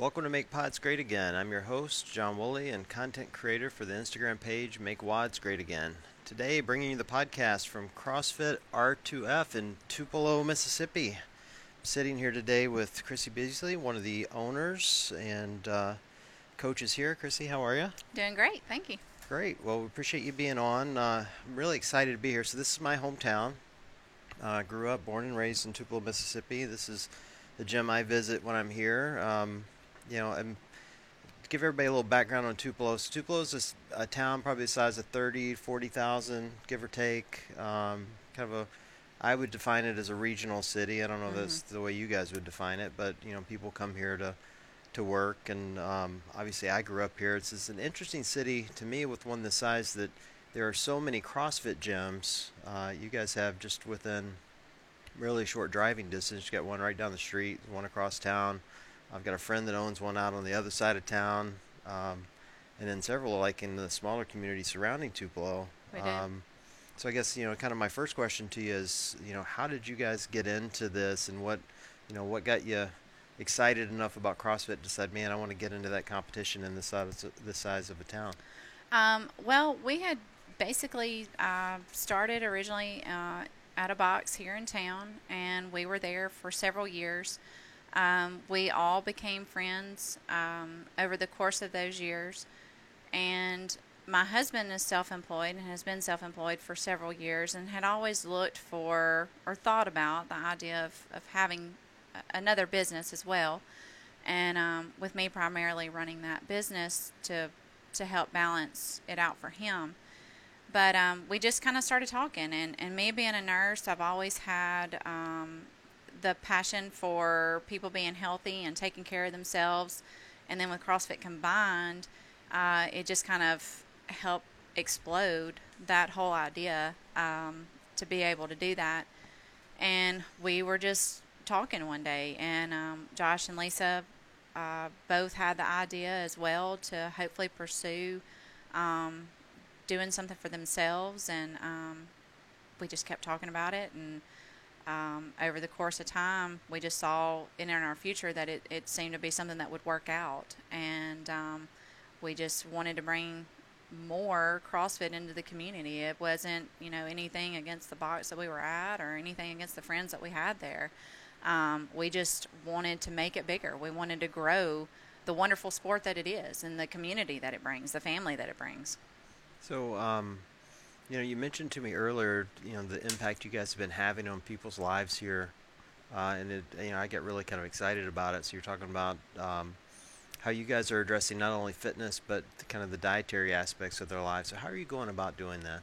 Welcome to Make Pods Great Again. I'm your host, John Woolley, and content creator for the Instagram page Make WODs Great Again. Today, bringing you the podcast from CrossFit R2F in Tupelo, Mississippi. I'm sitting here today with Chrissy Beasley, one of the owners and uh, coaches here. Chrissy, how are you? Doing great, thank you. Great. Well, we appreciate you being on. Uh, I'm really excited to be here. So, this is my hometown. Uh, grew up, born and raised in Tupelo, Mississippi. This is the gym I visit when I'm here. Um, you know, and give everybody a little background on Tupelo. So Tupelo is a, a town probably the size of 30, 40,000, give or take. Um, kind of a, I would define it as a regional city. I don't know mm-hmm. if that's the way you guys would define it, but you know, people come here to to work, and um, obviously I grew up here. It's, it's an interesting city to me with one the size that there are so many CrossFit gyms. Uh, you guys have just within really short driving distance. You got one right down the street, one across town. I've got a friend that owns one out on the other side of town, um, and then several like in the smaller community surrounding Tupelo. We. Um, so I guess you know, kind of my first question to you is, you know, how did you guys get into this, and what, you know, what got you excited enough about CrossFit to decide, man, I want to get into that competition in this size, this size of a town? Um, well, we had basically uh, started originally uh, at a box here in town, and we were there for several years. Um, we all became friends um, over the course of those years. And my husband is self employed and has been self employed for several years and had always looked for or thought about the idea of, of having another business as well. And um, with me primarily running that business to, to help balance it out for him. But um, we just kind of started talking. And, and me being a nurse, I've always had um, the passion for people being healthy and taking care of themselves, and then with CrossFit combined, uh, it just kind of helped explode that whole idea um, to be able to do that. And we were just talking one day, and um, Josh and Lisa uh, both had the idea as well to hopefully pursue um, doing something for themselves, and um, we just kept talking about it and um, over the course of time, we just saw in our future that it, it seemed to be something that would work out. And um, we just wanted to bring more CrossFit into the community. It wasn't, you know, anything against the box that we were at or anything against the friends that we had there. Um, we just wanted to make it bigger. We wanted to grow the wonderful sport that it is and the community that it brings, the family that it brings. So, um, you know, you mentioned to me earlier, you know, the impact you guys have been having on people's lives here, uh, and it, you know, I get really kind of excited about it. So you're talking about um, how you guys are addressing not only fitness but kind of the dietary aspects of their lives. So how are you going about doing that?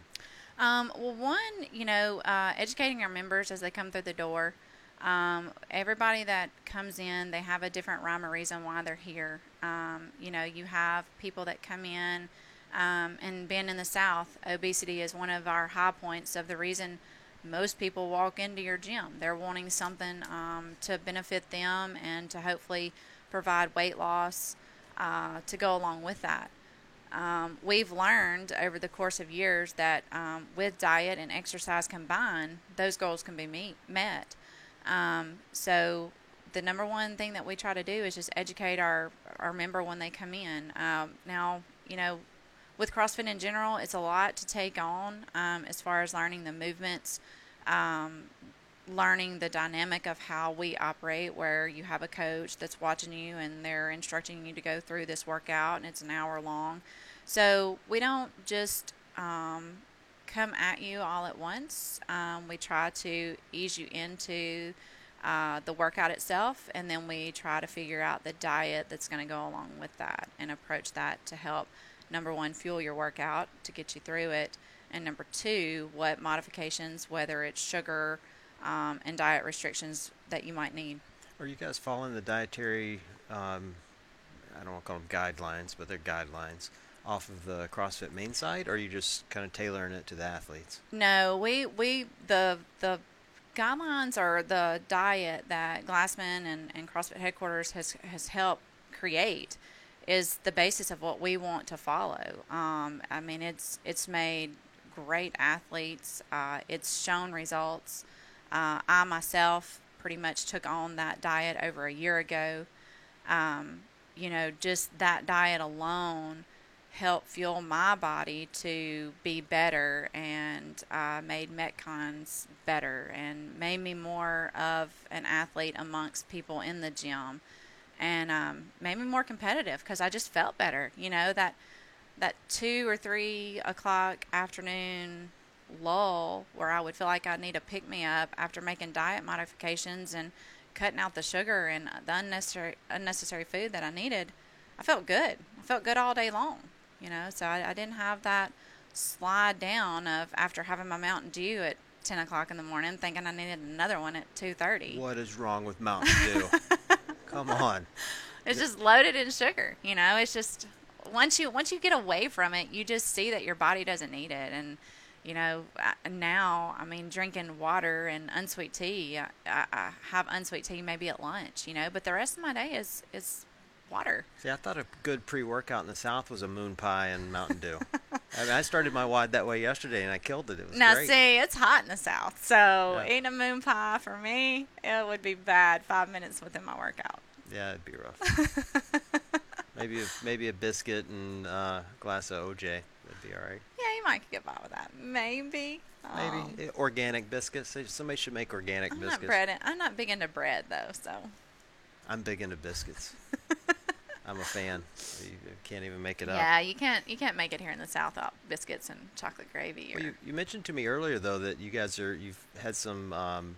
Um, well, one, you know, uh, educating our members as they come through the door. Um, everybody that comes in, they have a different rhyme or reason why they're here. Um, you know, you have people that come in um, and being in the South, obesity is one of our high points of the reason most people walk into your gym. They're wanting something um, to benefit them and to hopefully provide weight loss uh, to go along with that. Um, we've learned over the course of years that um, with diet and exercise combined, those goals can be meet, met. Um, so the number one thing that we try to do is just educate our, our member when they come in. Um, now, you know, with CrossFit in general, it's a lot to take on um, as far as learning the movements, um, learning the dynamic of how we operate, where you have a coach that's watching you and they're instructing you to go through this workout, and it's an hour long. So we don't just um, come at you all at once. Um, we try to ease you into uh, the workout itself, and then we try to figure out the diet that's going to go along with that and approach that to help number one, fuel your workout to get you through it, and number two, what modifications, whether it's sugar um, and diet restrictions, that you might need. Are you guys following the dietary? Um, I don't want to call them guidelines, but they're guidelines off of the CrossFit main site, or are you just kind of tailoring it to the athletes? No, we we the the guidelines are the diet that Glassman and, and CrossFit headquarters has has helped create is the basis of what we want to follow. Um, I mean, it's it's made great athletes. Uh, it's shown results. Uh, I myself pretty much took on that diet over a year ago. Um, you know, just that diet alone helped fuel my body to be better and uh, made Metcons better and made me more of an athlete amongst people in the gym and um, made me more competitive because I just felt better. You know, that that two or three o'clock afternoon lull where I would feel like I need to pick me up after making diet modifications and cutting out the sugar and the unnecessary unnecessary food that I needed. I felt good. I felt good all day long. You know, so I, I didn't have that slide down of after having my Mountain Dew at ten o'clock in the morning, thinking I needed another one at two thirty. What is wrong with Mountain Dew? Come on. It's just loaded in sugar. You know, it's just once you once you get away from it, you just see that your body doesn't need it, and you know now I mean drinking water and unsweet tea. I, I, I have unsweet tea maybe at lunch, you know, but the rest of my day is is water. See, I thought a good pre-workout in the South was a moon pie and Mountain Dew. I mean, I started my WOD that way yesterday, and I killed it. It was Now great. see, it's hot in the south, so Yeah. eating a moon pie for me it would be bad five minutes within my workout. Yeah, it'd be rough. maybe a, maybe a biscuit and uh, a glass of OJ would be all right. Yeah, you might get by with that. Maybe. Maybe Um, Eh, organic biscuits. Somebody should make organic I'm biscuits. not bread. I'm not big into bread though, so I'm big into biscuits. I'm a fan. You can't even make it up. yeah, you can't you can't make it here in the south without biscuits and chocolate gravy. Well, you, you mentioned to me earlier though that you guys are you've had some um,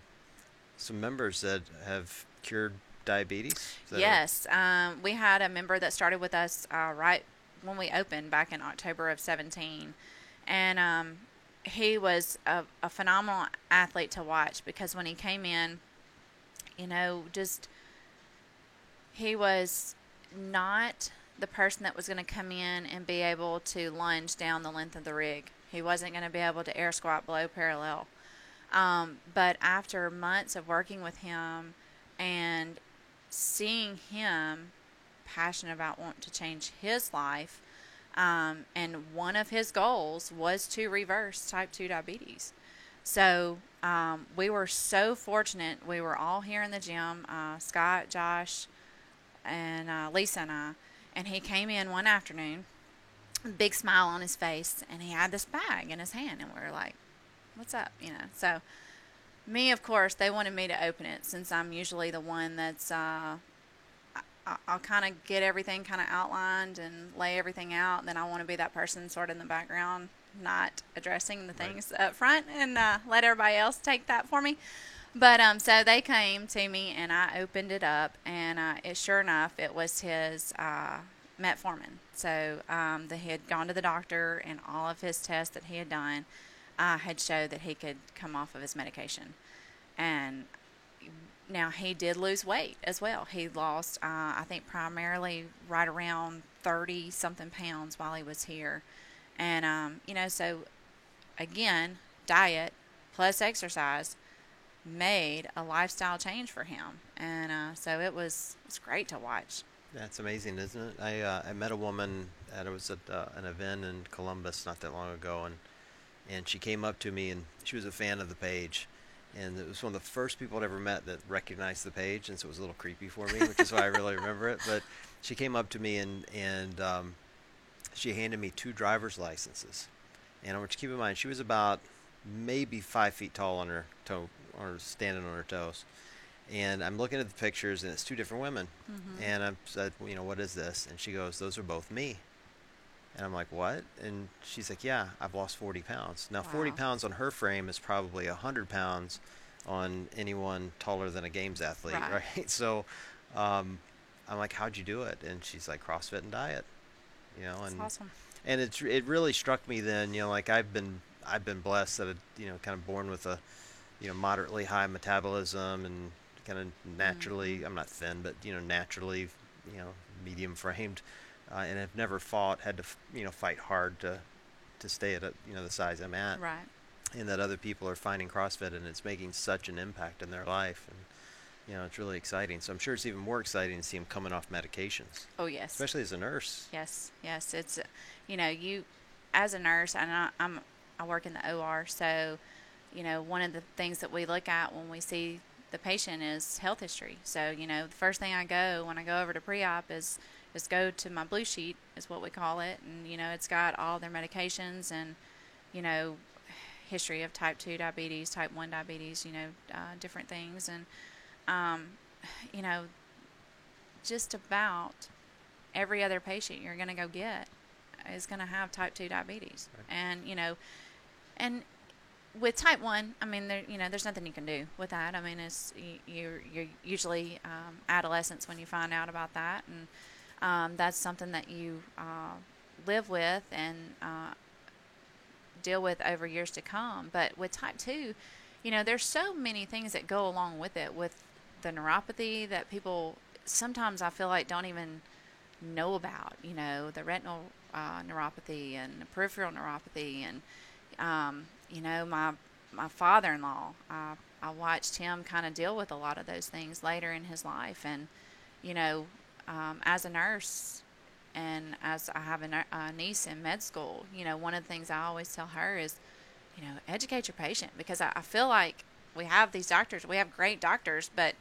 some members that have cured diabetes. Is that right? yes, um, we had a member that started with us uh, right when we opened back in October of 17, and um, he was a, a phenomenal athlete to watch because when he came in, you know, just he was not the person that was going to come in and be able to lunge down the length of the rig. He wasn't going to be able to air squat below parallel. Um, but after months of working with him and seeing him passionate about wanting to change his life, um, and one of his goals was to reverse type 2 diabetes. So um, we were so fortunate. We were all here in the gym uh, Scott, Josh, and uh, Lisa and I. And he came in one afternoon, big smile on his face, and he had this bag in his hand. And we were like, What's up? You know, so me, of course, they wanted me to open it since I'm usually the one that's, uh, I, I'll kind of get everything kind of outlined and lay everything out. And then I want to be that person sort of in the background, not addressing the Right. things up front and uh, let everybody else take that for me. But um, so they came to me and I opened it up, and uh, it sure enough, it was his uh, metformin. So um, he had gone to the doctor, and all of his tests that he had done uh, had showed that he could come off of his medication. And now he did lose weight as well. He lost, uh, I think, primarily right around thirty something pounds while he was here, and um, you know, so again, diet plus exercise made a lifestyle change for him, and uh, so it was it was great to watch. That's amazing, isn't it? I uh, I met a woman at it was at uh, an event in Columbus not that long ago, and and she came up to me and she was a fan of the page, and it was one of the first people I'd ever met that recognized the page, and so it was a little creepy for me, which is why I really remember it. But she came up to me and and um, she handed me two driver's licenses, and I want you to keep in mind she was about maybe five feet tall on her toe or standing on her toes. And I'm looking at the pictures, and it's two different women. And I said, well, you know, what is this? And she goes, those are both me. And I'm like, what? And she's like, yeah, I've lost 40 pounds. Now, 40 pounds on her frame is probably 100 pounds on anyone taller than a games athlete, Right. right? So um, I'm like, how'd you do it? And she's like, CrossFit and diet. You know, It's and awesome. and it's it really struck me then you know like i've been i've been blessed that I, you know kind of born with a you know moderately high metabolism and kind of naturally i'm not thin but you know naturally you know medium framed uh, and i've never fought had to you know fight hard to to stay at a, you know the size i'm at Right. and that other people are finding CrossFit and it's making such an impact in their life. And, you know, it's really exciting. So I'm sure it's even more exciting to see them coming off medications, Oh yes. especially as a nurse. Yes, yes. It's, you know, you as a nurse, and I, I'm I work in the OR, so you know, one of the things that we look at when we see the patient is health history. So you know, the first thing I go when I go over to pre-op is is go to my blue sheet, is what we call it, and you know, it's got all their medications and you know, history of type two diabetes, type one diabetes, you know, uh, different things, and um, you know, just about every other patient you're going to go get is going to have type 2 diabetes Right. and you know and with type 1 i mean there you know there's nothing you can do with that. I mean it's you, you're, you're usually um, adolescents when you find out about that. And um, that's something that you uh, live with and uh, deal with over years to come. But with type 2 you know there's so many things that go along with it with the neuropathy that people sometimes i feel like don't even know about you know the retinal uh, neuropathy and the peripheral neuropathy and um, you know my my father-in-law uh, I watched him kind of deal with a lot of those things later in his life and you know um, as a nurse and as I have a, a niece in med school you know one of the things I always tell her is you know educate your patient because I, I feel like we have these doctors we have great doctors but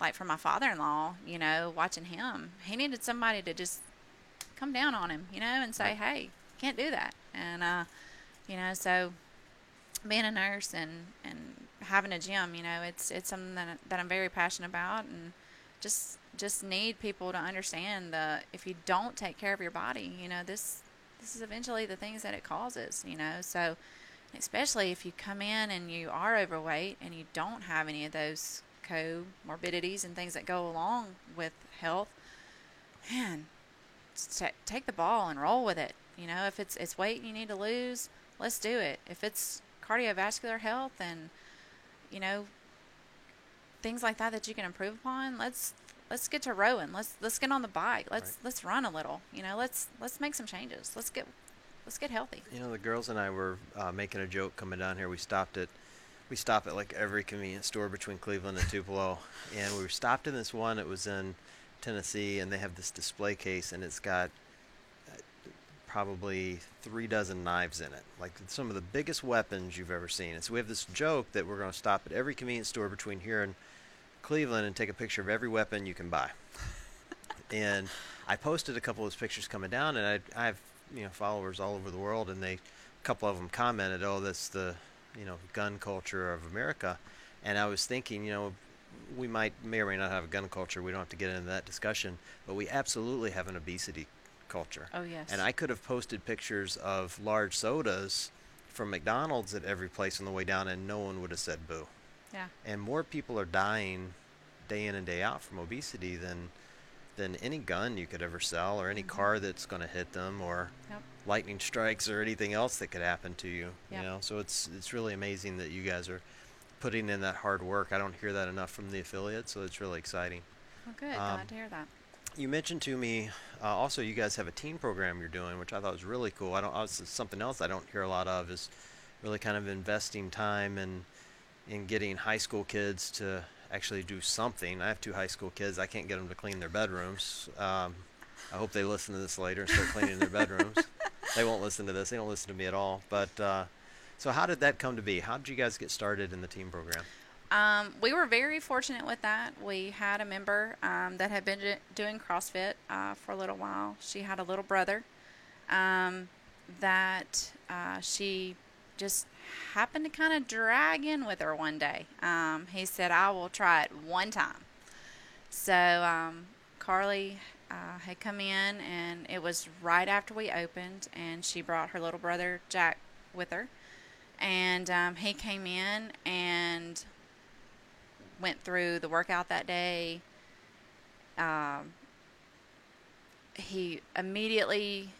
like for my father-in-law you know watching him he needed somebody to just come down on him you know and say hey can't do that. And uh you know so being a nurse and and having a gym you know it's it's something that, that i'm very passionate about and just just need people to understand the if you don't take care of your body you know this this is eventually the things that it causes you know. So especially if you come in and you are overweight and you don't have any of those comorbidities and things that go along with health man t- take the ball and roll with it. You know if it's it's weight you need to lose let's do it. If it's cardiovascular health and you know things like that that you can improve upon let's let's get to rowing let's let's get on the bike let's Right. let's run a little you know let's let's make some changes let's get let's get healthy You know, the girls and I were uh, making a joke coming down here. We stopped at, we stop at like every convenience store between Cleveland and Tupelo, and we were stopped in this one. It was in Tennessee, and they have this display case, and it's got probably three dozen knives in it, like some of the biggest weapons you've ever seen. And so we have this joke that we're going to stop at every convenience store between here and Cleveland and take a picture of every weapon you can buy. and I posted a couple of those pictures coming down, and I, I have you know followers all over the world, and they, a couple of them commented, "Oh, that's the, you know, gun culture of America," and I was thinking, you know, we might may or may not have a gun culture. We don't have to get into that discussion, but we absolutely have an obesity culture. oh yes And I could have posted pictures of large sodas from McDonald's at every place on the way down, and no one would have said boo. yeah And more people are dying day in and day out from obesity than than any gun you could ever sell, or any Mhm. car that's going to hit them, or Yep. lightning strikes, or anything else that could happen to you. Yep. You know, so it's it's really amazing that you guys are putting in that hard work. I don't hear that enough from the affiliates, so it's really exciting. well, good um, glad to hear that You mentioned to me uh, also you guys have a teen program you're doing, which I thought was really cool. I don't. I was, something else I don't hear a lot of is really kind of investing time and in getting high school kids to actually do something. I have two high school kids. I can't get them to clean their bedrooms. Um, I hope they listen to this later and start cleaning their bedrooms. They won't listen to this. They don't listen to me at all. But uh, so how did that come to be? How did you guys get started in the teen program? Um, we were very fortunate with that. We had a member um, that had been do- doing CrossFit uh, for a little while. She had a little brother um, that uh, she just happened to kind of drag in with her one day. Um, he said, I will try it one time. So um, Carly uh, had come in, and it was right after we opened, and she brought her little brother Jack with her. And um, he came in and went through the workout that day. Um, he immediately,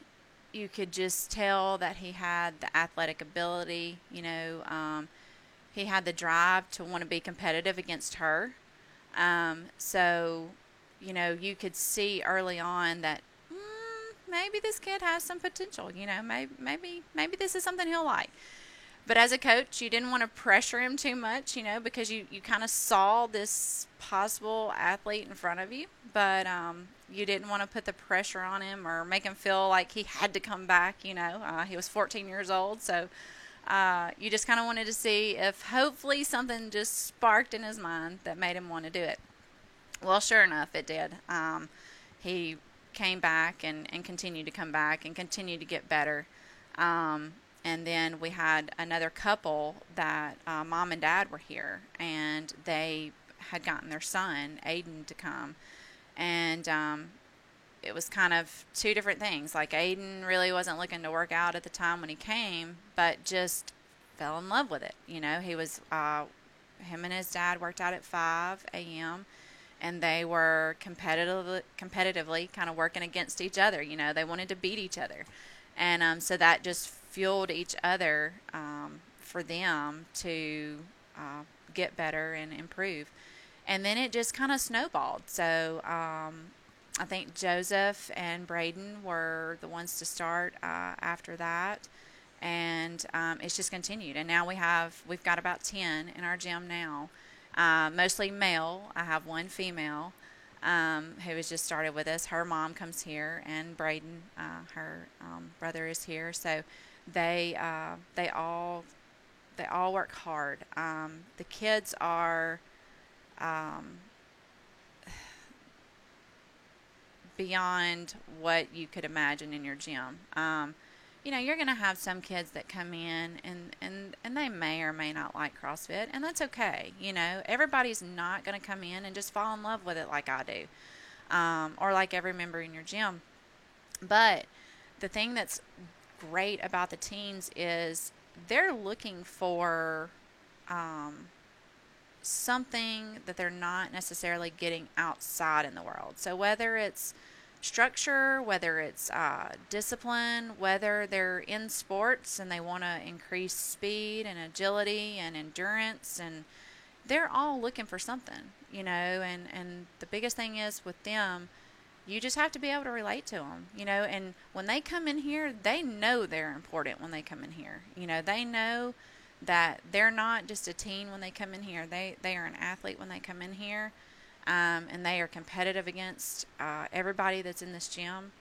you could just tell that he had the athletic ability. You know, um, he had the drive to want to be competitive against her. Um, so, you know, you could see early on that mm, maybe this kid has some potential. You know, maybe maybe maybe this is something he'll like. But as a coach, you didn't want to pressure him too much, you know, because you, you kind of saw this possible athlete in front of you, but um, you didn't want to put the pressure on him or make him feel like he had to come back, you know. Uh, he was 14 years old, so uh, you just kind of wanted to see if hopefully something just sparked in his mind that made him want to do it. Well, sure enough, it did. Um, he came back and, and continued to come back and continued to get better. Um, and then we had another couple that uh, mom and dad were here, and they had gotten their son Aiden to come, and um, it was kind of two different things. Like Aiden really wasn't looking to work out at the time when he came, but just fell in love with it. You know, he was uh, him and his dad worked out at 5 a.m. and they were competitively competitively kind of working against each other. You know, they wanted to beat each other, and um, so that just fueled each other um, for them to uh, get better and improve. And then it just kind of snowballed. So um, I think Joseph and Braden were the ones to start uh, after that. And um, it's just continued. And now we have, we've got about 10 in our gym now, uh, mostly male. I have one female. Um, who has just started with us. Her mom comes here, and Braden, uh, her um, brother, is here. So they uh, they all they all work hard. Um, the kids are um, beyond what you could imagine in your gym. Um, you know, you're going to have some kids that come in and, and, and they may or may not like CrossFit, and that's okay. You know, everybody's not going to come in and just fall in love with it like I do, um, or like every member in your gym. But the thing that's great about the teens is they're looking for um, something that they're not necessarily getting outside in the world. So whether it's structure, whether it's uh, discipline, whether they're in sports and they want to increase speed and agility and endurance, and they're all looking for something, you know. And and the biggest thing is with them you just have to be able to relate to them, you know. And when they come in here, they know they're important when they come in here. You know, they know that they're not just a teen when they come in here. They they are an athlete when they come in here, um, and they are competitive against uh, everybody that's in this gym.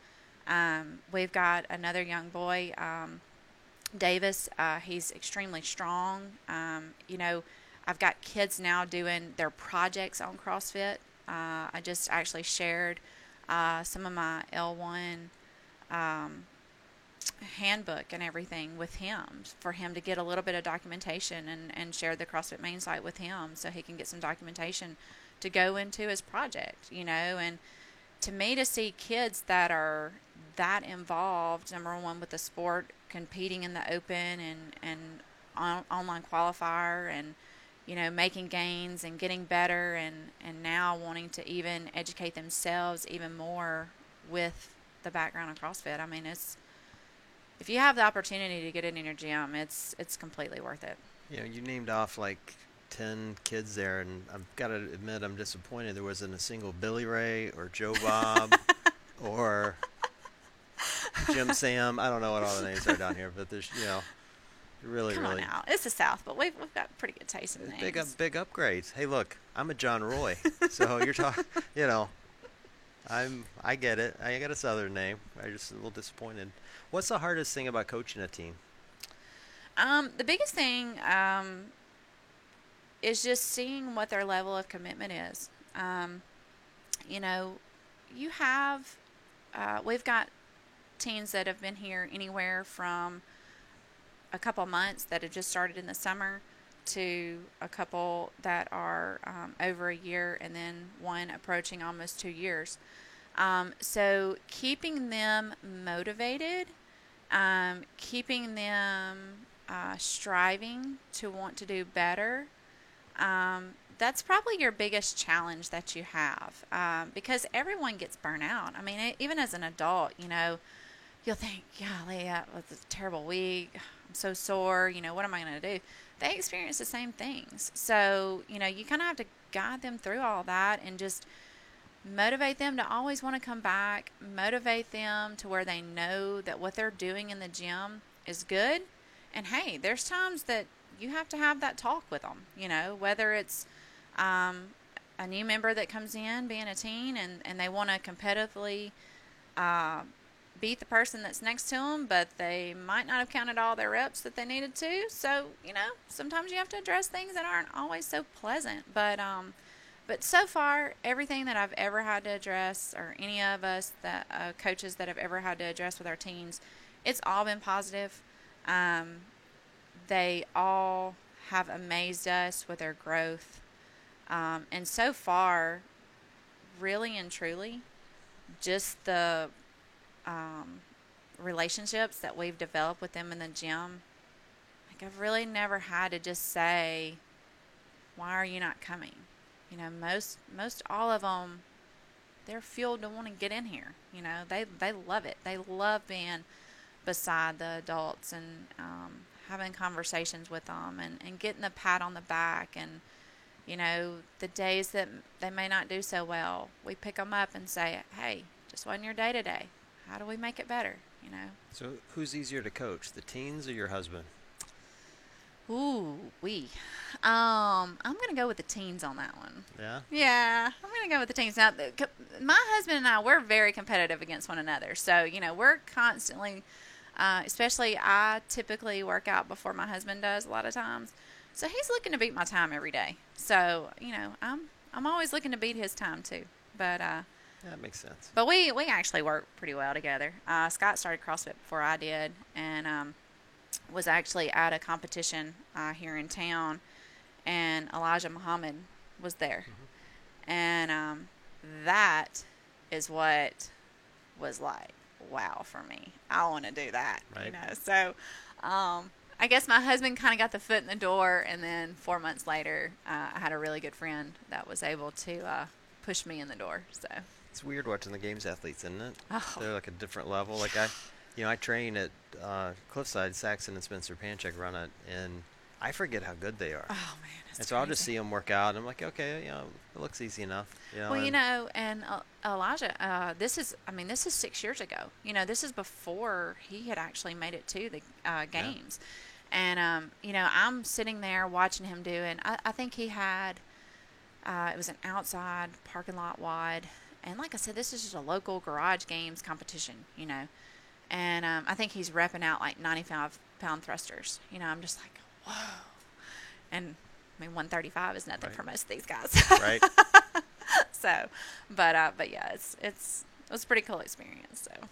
Um, we've got another young boy, um, Davis. Uh, he's extremely strong. Um, you know, I've got kids now doing their projects on CrossFit. Uh, I just actually shared uh, some of my L1 um, handbook and everything with him for him to get a little bit of documentation and, and share the CrossFit main site with him so he can get some documentation to go into his project, you know. And to me, to see kids that are that involved, number one, with the sport, competing in the open and, and on, online qualifier and – you know, making gains and getting better and, and now wanting to even educate themselves even more with the background of CrossFit. I mean, it's if you have the opportunity to get in your gym, it's it's completely worth it. You know, you named off like 10 kids there, and I've got to admit I'm disappointed there wasn't a single Billy Ray or Joe Bob or Jim Sam. I don't know what all the names are down here, but there's, you know, Really, Come really. on out. It's the South, but we've, we've got pretty good taste in names. Big up, big upgrades. Hey, look, I'm a John Roy, so you're talking. You know, I'm. I get it. I got a Southern name. I'm just a little disappointed. What's the hardest thing about coaching a team? Um, the biggest thing um, is just seeing what their level of commitment is. Um, you know, you have. Uh, we've got teams that have been here anywhere from a couple months that have just started in the summer to a couple that are um, over a year and then one approaching almost two years. Um, so keeping them motivated, um, keeping them uh, striving to want to do better, um, that's probably your biggest challenge that you have um, because everyone gets burnt out. I mean, even as an adult, you know, you'll think, golly, that was a terrible week So sore, you know, what am I going to do? They experience the same things. So, you know, you kind of have to guide them through all that and just motivate them to always want to come back, motivate them to where they know that what they're doing in the gym is good. And hey, there's times that you have to have that talk with them, you know, whether it's um, a new member that comes in being a teen and, and they want to competitively uh, beat the person that's next to them, but they might not have counted all their reps that they needed to. So, you know, sometimes you have to address things that aren't always so pleasant. But, um, but so far, everything that I've ever had to address, or any of us that uh, coaches that have ever had to address with our teams, it's all been positive. Um, they all have amazed us with their growth. Um, and so far, really and truly, just the um, relationships that we've developed with them in the gym, like I've really never had to just say, "Why are you not coming?" You know, most most all of them, they're fueled to want to get in here. You know, they they love it. They love being beside the adults and um, having conversations with them and, and getting the pat on the back and you know the days that they may not do so well we pick them up and say hey just wasn't your day today how do we make it better? You know. So who's easier to coach, the teens or your husband? Ooh, we. Um, I'm gonna go with the teens on that one. Yeah. Yeah, I'm gonna go with the teens. Now, the, my husband and I, we're very competitive against one another. So you know, we're constantly, uh, especially I typically work out before my husband does a lot of times. So he's looking to beat my time every day. So you know, I'm I'm always looking to beat his time too. But uh, that makes sense. But we, we actually work pretty well together. Uh, Scott started CrossFit before I did, and um, was actually at a competition uh, here in town, and Elijah Muhammad was there, mm-hmm. and um, that is what was like wow for me. I want to do that, right. you know. So. Um, I guess my husband kind of got the foot in the door, and then four months later, uh, I had a really good friend that was able to uh, push me in the door. So it's weird watching the games athletes, isn't it? Oh. They're like a different level. Like I, you know, I train at uh, Cliffside. Saxon and Spencer Panchik run it, and I forget how good they are. Oh man, and so crazy. I'll just see them work out. And I'm like, okay, you know, it looks easy enough. You know, well, you know, and uh, Elijah, uh, this is, I mean, this is six years ago. You know, this is before he had actually made it to the uh, games. Yeah. And um, you know, I'm sitting there watching him do, and I, I think he had. Uh, it was an outside parking lot wide and like I said, this is just a local garage games competition, you know. And um, I think he's repping out like 95 pound thrusters. You know, I'm just like, whoa. And I mean, 135 is nothing right. for most of these guys. right. so, but uh, but yeah, it's it's it was a pretty cool experience. So.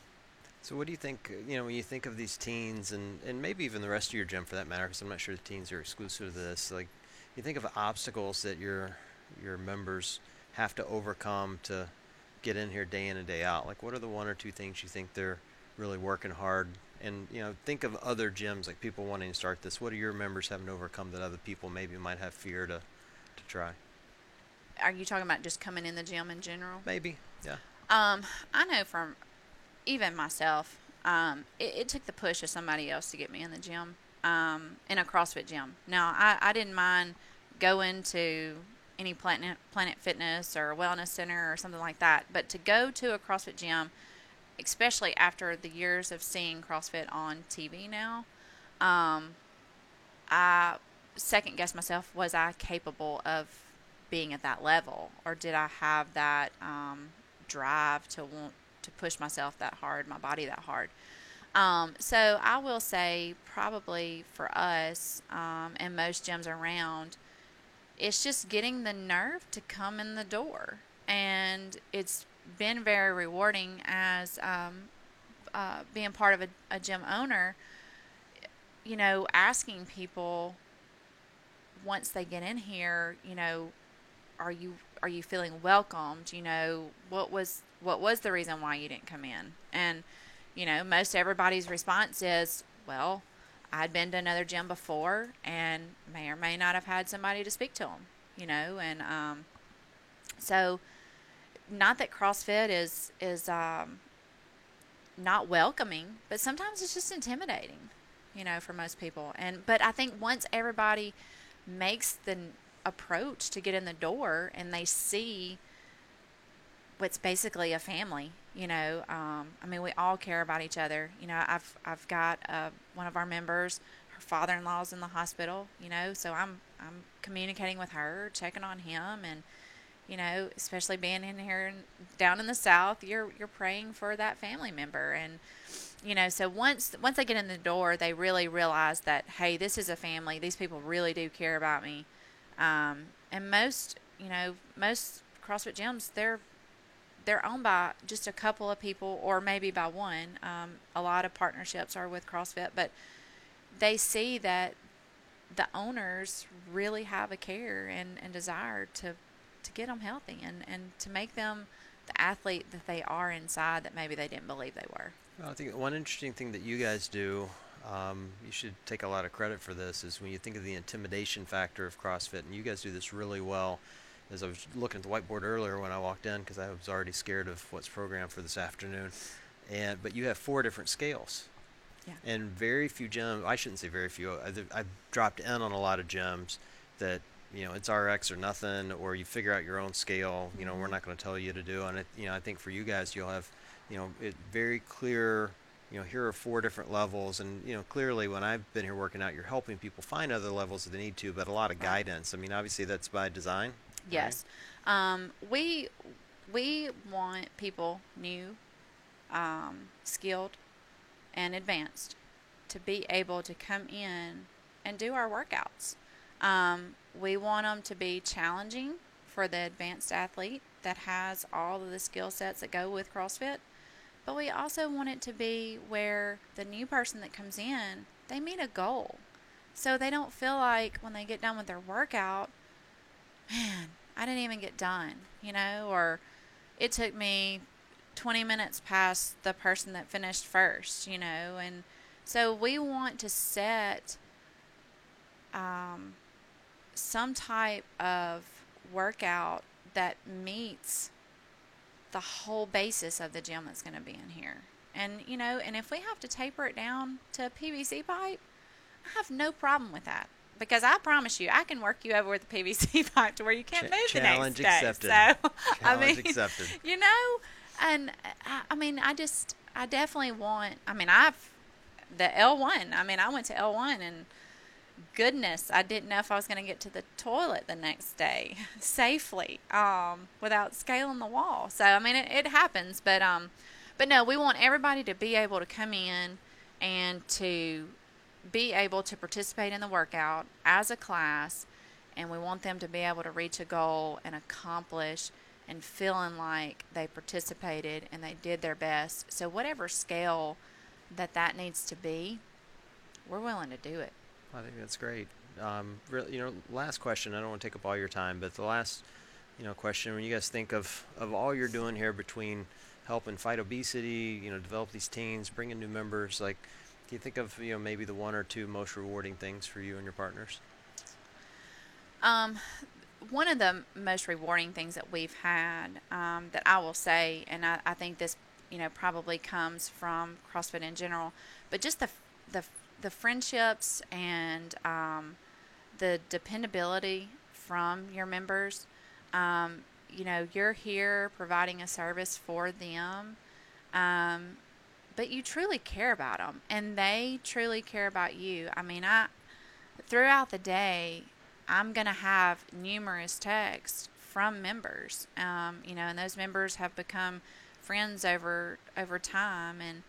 So what do you think? You know, when you think of these teens, and and maybe even the rest of your gym for that matter, because I'm not sure the teens are exclusive to this. Like, you think of obstacles that your your members have to overcome to get in here day in and day out? Like, what are the one or two things you think they're really working hard? And you know, think of other gyms like people wanting to start this. What are your members having to overcome that other people maybe might have fear to to try? Are you talking about just coming in the gym in general? Maybe, yeah. Um, I know from even myself, um, it, it took the push of somebody else to get me in the gym, um, in a CrossFit gym. Now, I, I didn't mind going to any Planet Planet Fitness or Wellness Center or something like that. But to go to a CrossFit gym, especially after the years of seeing CrossFit on TV now, um, I second guess myself: was I capable of being at that level, or did I have that um, drive to want to push myself that hard, my body that hard? Um, so I will say, probably for us um, and most gyms around it's just getting the nerve to come in the door. And it's been very rewarding as um, uh, being part of a, a gym owner, you know, asking people once they get in here, you know, are you are you feeling welcomed? You know, what was what was the reason why you didn't come in? And you know, most everybody's response is, well, I'd been to another gym before and may or may not have had somebody to speak to them, you know, and um, so not that CrossFit is is um, not welcoming, but sometimes it's just intimidating, you know, for most people. And but I think once everybody makes the approach to get in the door and they see what's basically a family you know um, i mean we all care about each other you know i've i've got uh, one of our members her father-in-law's in the hospital you know so i'm i'm communicating with her checking on him and you know, especially being in here in, down in the south, you're you're praying for that family member and you know, so once once they get in the door, they really realize that hey, this is a family. These people really do care about me. Um, and most, you know, most CrossFit gyms, they're they're owned by just a couple of people or maybe by one. Um, a lot of partnerships are with CrossFit, but they see that the owners really have a care and, and desire to to get them healthy and, and to make them the athlete that they are inside that maybe they didn't believe they were. Well, I think one interesting thing that you guys do, um, you should take a lot of credit for this, is when you think of the intimidation factor of CrossFit, and you guys do this really well. As I was looking at the whiteboard earlier when I walked in, because I was already scared of what's programmed for this afternoon, and but you have four different scales. Yeah. And very few gyms, I shouldn't say very few, I've, dropped in on a lot of gyms that you know it's RX or nothing, or you figure out your own scale. You know, we're not going to tell you to do. And it, you know, I think for you guys, you'll have, you know, it very clear. You know, here are four different levels, and you know, clearly, when I've been here working out, you're helping people find other levels if they need to, but a lot of guidance. I mean, obviously, that's by design. Right? Yes. Um, we we want people new, um, skilled, and advanced to be able to come in and do our workouts. Um, we want them to be challenging for the advanced athlete that has all of the skill sets that go with CrossFit. But we also want it to be where the new person that comes in, they meet a goal. So they don't feel like when they get done with their workout, man, I didn't even get done, you know, or it took me 20 minutes past the person that finished first, you know, and so we want to set um, some type of workout that meets the whole basis of the gym that's going to be in here. And, you know, and if we have to taper it down to PVC pipe, I have no problem with that. Because I promise you, I can work you over with a PVC pipe to where you can't Cha- move the challenge next accepted. day. So, I Challenge mean, accepted. you know, and I, I mean, I just, I definitely want. I mean, I've the L one. I mean, I went to L one, and goodness, I didn't know if I was going to get to the toilet the next day safely um, without scaling the wall. So I mean, it, it happens, but um, but no, we want everybody to be able to come in and to be able to participate in the workout as a class and we want them to be able to reach a goal and accomplish and feeling like they participated and they did their best. So whatever scale that that needs to be, we're willing to do it. I think that's great. Um, really, you know, last question. I don't want to take up all your time, but the last, you know, question. When you guys think of of all you're doing here between helping fight obesity, you know, develop these teens, bringing new members, like, can you think of you know maybe the one or two most rewarding things for you and your partners? Um, one of the most rewarding things that we've had um, that I will say, and I, I think this, you know, probably comes from CrossFit in general, but just the the the friendships and um, the dependability from your members. Um, you know, you're here providing a service for them, um, but you truly care about them, and they truly care about you. I mean, I throughout the day, I'm going to have numerous texts from members, um, you know, and those members have become friends over over time, and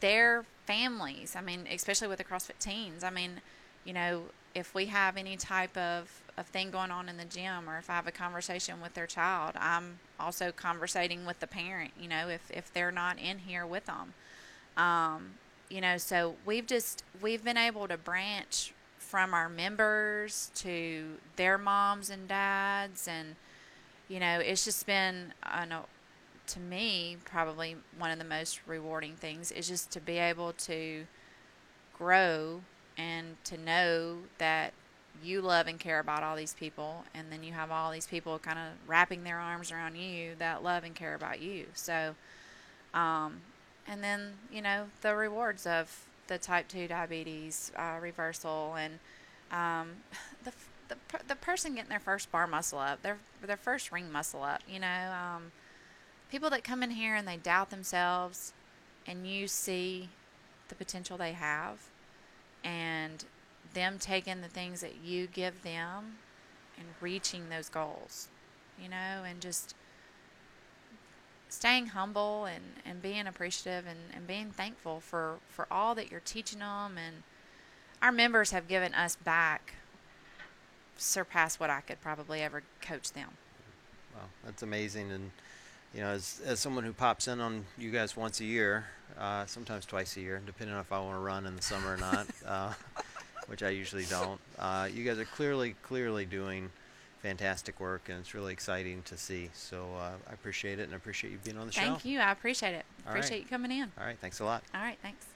their families. I mean, especially with the CrossFit teens. I mean, you know, if we have any type of, of thing going on in the gym or if I have a conversation with their child, I'm also conversating with the parent, you know, if, if they're not in here with them. Um, you know, so we've just, we've been able to branch from our members to their moms and dads and, you know, it's just been an, to me, probably one of the most rewarding things is just to be able to grow and to know that you love and care about all these people, and then you have all these people kind of wrapping their arms around you that love and care about you. So, um, and then you know the rewards of the type two diabetes uh, reversal and um, the the the person getting their first bar muscle up, their their first ring muscle up. You know, um, people that come in here and they doubt themselves, and you see the potential they have, and them taking the things that you give them and reaching those goals. you know, and just staying humble and, and being appreciative and, and being thankful for, for all that you're teaching them. And our members have given us back surpass what I could probably ever coach them. Wow, that's amazing. And you know, as as someone who pops in on you guys once a year, uh, sometimes twice a year, depending on if I want to run in the summer or not, uh, which I usually don't. Uh, you guys are clearly clearly doing fantastic work, and it's really exciting to see. So uh, I appreciate it, and I appreciate you being on the show. Thank you. I appreciate it. All right. Appreciate you coming in. All right, thanks a lot. All right. Thanks.